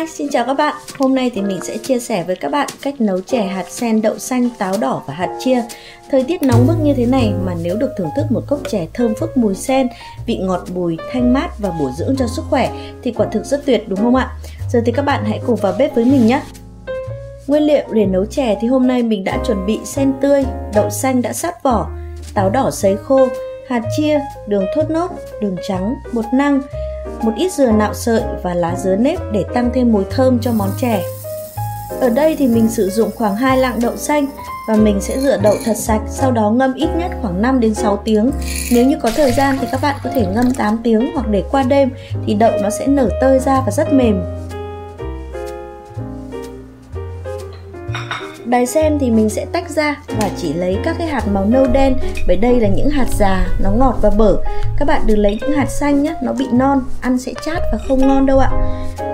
Hi, xin chào các bạn. Hôm nay thì mình sẽ chia sẻ với các bạn cách nấu chè hạt sen, đậu xanh, táo đỏ và hạt chia. Thời tiết nóng bức như thế này mà nếu được thưởng thức một cốc chè thơm phức mùi sen, vị ngọt bùi, thanh mát và bổ dưỡng cho sức khỏe thì quả thực rất tuyệt đúng không ạ? Giờ thì các bạn hãy cùng vào bếp với mình nhé. Nguyên liệu để nấu chè thì hôm nay mình đã chuẩn bị sen tươi, đậu xanh đã sát vỏ, táo đỏ sấy khô, hạt chia, đường thốt nốt, đường trắng, bột năng, một ít dừa nạo sợi và lá dứa nếp để tăng thêm mùi thơm cho món chè. Ở đây thì mình sử dụng khoảng 2 lạng đậu xanh và mình sẽ rửa đậu thật sạch, sau đó ngâm ít nhất khoảng 5 đến 6 tiếng. Nếu như có thời gian thì các bạn có thể ngâm 8 tiếng hoặc để qua đêm thì đậu nó sẽ nở tơi ra và rất mềm. Đài sen thì mình sẽ tách ra và chỉ lấy các cái hạt màu nâu đen bởi đây là những hạt già, nó ngọt và bở. Các bạn đừng lấy những hạt xanh nhé, nó bị non, ăn sẽ chát và không ngon đâu ạ.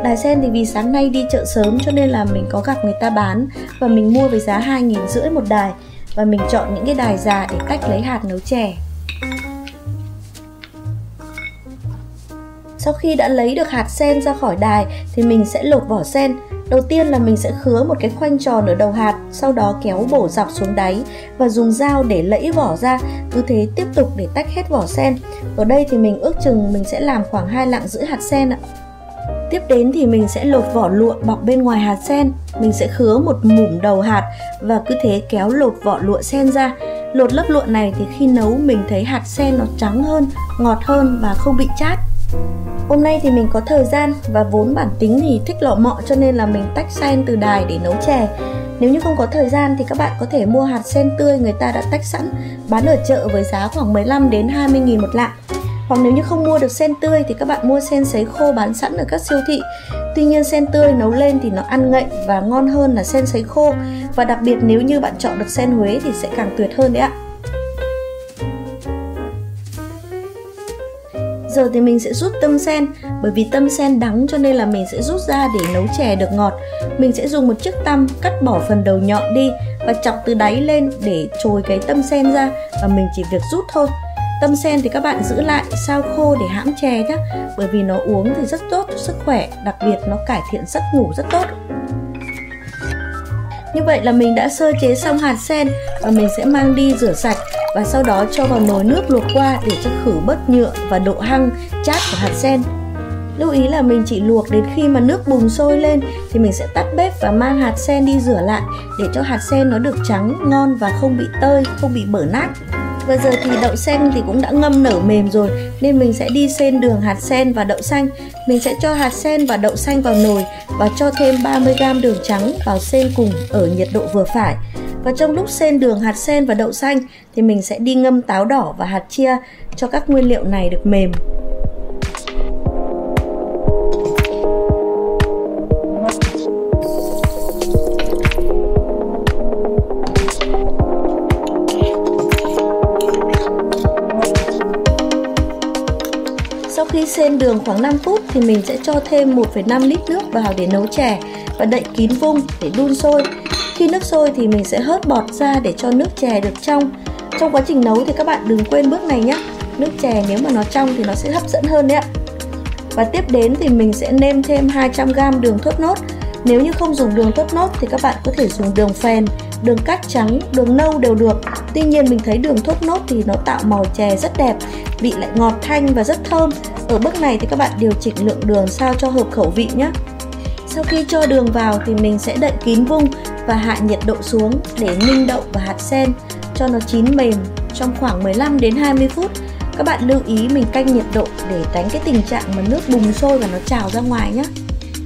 Đài sen thì vì sáng nay đi chợ sớm cho nên là mình có gặp người ta bán và mình mua với giá 2 nghìn rưỡi một đài và mình chọn những cái đài già để tách lấy hạt nấu chè. Sau khi đã lấy được hạt sen ra khỏi đài thì mình sẽ lột vỏ sen Đầu tiên là mình sẽ khứa một cái khoanh tròn ở đầu hạt, sau đó kéo bổ dọc xuống đáy và dùng dao để lẫy vỏ ra, cứ thế tiếp tục để tách hết vỏ sen. Ở đây thì mình ước chừng mình sẽ làm khoảng hai lạng giữ hạt sen ạ. Tiếp đến thì mình sẽ lột vỏ lụa bọc bên ngoài hạt sen. Mình sẽ khứa một mủm đầu hạt và cứ thế kéo lột vỏ lụa sen ra. Lột lớp lụa này thì khi nấu mình thấy hạt sen nó trắng hơn, ngọt hơn và không bị chát. Hôm nay thì mình có thời gian và vốn bản tính thì thích lọ mọ cho nên là mình tách sen từ đài để nấu chè. Nếu như không có thời gian thì các bạn có thể mua hạt sen tươi người ta đã tách sẵn, bán ở chợ với giá khoảng 15 đến 20 nghìn một lạng. Hoặc nếu như không mua được sen tươi thì các bạn mua sen sấy khô bán sẵn ở các siêu thị. Tuy nhiên sen tươi nấu lên thì nó ăn ngậy và ngon hơn là sen sấy khô. Và đặc biệt nếu như bạn chọn được sen Huế thì sẽ càng tuyệt hơn đấy ạ. Giờ thì mình sẽ rút tâm sen. Bởi vì tâm sen đắng cho nên là mình sẽ rút ra để nấu chè được ngọt. Mình sẽ dùng một chiếc tăm cắt bỏ phần đầu nhọn đi Và chọc từ đáy lên để trồi cái tâm sen ra Và mình chỉ việc rút thôi. Tâm sen thì các bạn giữ lại, sao khô để hãm chè nhé Bởi vì nó uống thì rất tốt cho sức khỏe, Đặc biệt nó cải thiện giấc ngủ rất tốt. Như vậy là mình đã sơ chế xong hạt sen và mình sẽ mang đi rửa sạch và sau đó cho vào nồi nước luộc qua để cho khử bớt nhựa và độ hăng chát của hạt sen. Lưu ý là mình chỉ luộc đến khi mà nước bùng sôi lên thì mình sẽ tắt bếp và mang hạt sen đi rửa lại để cho hạt sen nó được trắng, ngon và không bị tơi, không bị bở nát. Và giờ thì đậu xanh thì cũng đã ngâm nở mềm rồi nên mình sẽ đi xên đường hạt sen và đậu xanh. Mình sẽ cho hạt sen và đậu xanh vào nồi và cho thêm 30g đường trắng vào xên cùng ở nhiệt độ vừa phải. Và trong lúc sen đường hạt sen và đậu xanh thì mình sẽ đi ngâm táo đỏ và hạt chia cho các nguyên liệu này được mềm. Sau khi sen đường khoảng 5 phút thì mình sẽ cho thêm 1,5 lít nước vào để nấu chè và đậy kín vung để đun sôi. Khi nước sôi thì mình sẽ hớt bọt ra để cho nước chè được trong. Trong quá trình nấu thì các bạn đừng quên bước này nhé. Nước chè nếu mà nó trong thì nó sẽ hấp dẫn hơn đấy ạ. Và tiếp đến thì mình sẽ nêm thêm 200g đường thốt nốt. Nếu như không dùng đường thốt nốt thì các bạn có thể dùng đường phèn, đường cát trắng, đường nâu đều được. Tuy nhiên mình thấy đường thốt nốt thì nó tạo màu chè rất đẹp, vị lại ngọt thanh và rất thơm. Ở bước này thì các bạn điều chỉnh lượng đường sao cho hợp khẩu vị nhé. Sau khi cho đường vào thì mình sẽ đậy kín vung và hạ nhiệt độ xuống để ninh đậu và hạt sen cho nó chín mềm trong khoảng 15 đến 20 phút. Các bạn lưu ý mình canh nhiệt độ để tránh cái tình trạng mà nước bùng sôi và nó trào ra ngoài nhé.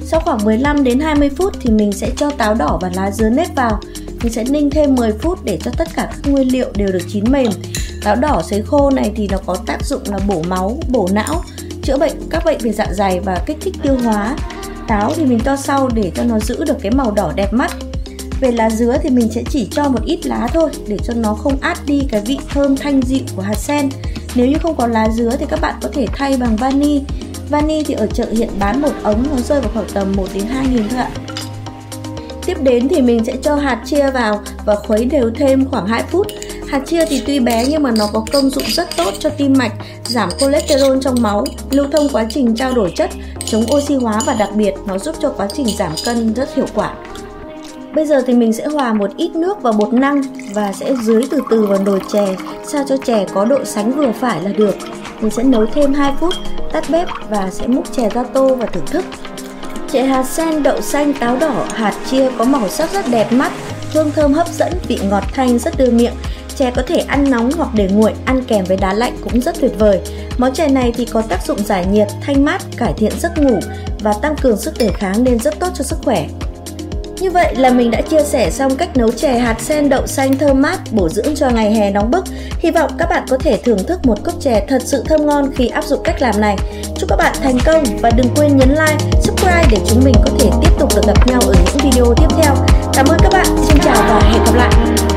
Sau khoảng 15 đến 20 phút thì mình sẽ cho táo đỏ và lá dứa nếp vào. Mình sẽ ninh thêm 10 phút để cho tất cả các nguyên liệu đều được chín mềm. Táo đỏ sấy khô này thì nó có tác dụng là bổ máu, bổ não, chữa bệnh các bệnh về dạ dày và kích thích tiêu hóa. Táo thì mình cho sau để cho nó giữ được cái màu đỏ đẹp mắt. Về lá dứa thì mình sẽ chỉ cho một ít lá thôi để cho nó không át đi cái vị thơm thanh dịu của hạt sen. Nếu như không có lá dứa thì các bạn có thể thay bằng vani. Vani thì ở chợ hiện bán một ống nó rơi vào khoảng tầm 1 đến 2 nghìn thôi ạ. Tiếp đến thì mình sẽ cho hạt chia vào và khuấy đều thêm khoảng 2 phút. Hạt chia thì tuy bé nhưng mà nó có công dụng rất tốt cho tim mạch, giảm cholesterol trong máu, lưu thông quá trình trao đổi chất, chống oxy hóa và đặc biệt nó giúp cho quá trình giảm cân rất hiệu quả. Bây giờ thì mình sẽ hòa một ít nước vào bột năng và sẽ dưới từ từ vào nồi chè sao cho chè có độ sánh vừa phải là được. Mình sẽ nấu thêm 2 phút, tắt bếp và sẽ múc chè ra tô và thưởng thức. Chè hạt sen, đậu xanh, táo đỏ, hạt chia có màu sắc rất đẹp mắt, hương thơm hấp dẫn, vị ngọt thanh rất đưa miệng. Chè có thể ăn nóng hoặc để nguội, ăn kèm với đá lạnh cũng rất tuyệt vời. Món chè này thì có tác dụng giải nhiệt, thanh mát, cải thiện giấc ngủ và tăng cường sức đề kháng nên rất tốt cho sức khỏe. Như vậy là mình đã chia sẻ xong cách nấu chè hạt sen đậu xanh thơm mát, bổ dưỡng cho ngày hè nóng bức. Hy vọng các bạn có thể thưởng thức một cốc chè thật sự thơm ngon khi áp dụng cách làm này. Chúc các bạn thành công và đừng quên nhấn like, subscribe để chúng mình có thể tiếp tục được gặp nhau ở những video tiếp theo. Cảm ơn các bạn, xin chào và hẹn gặp lại.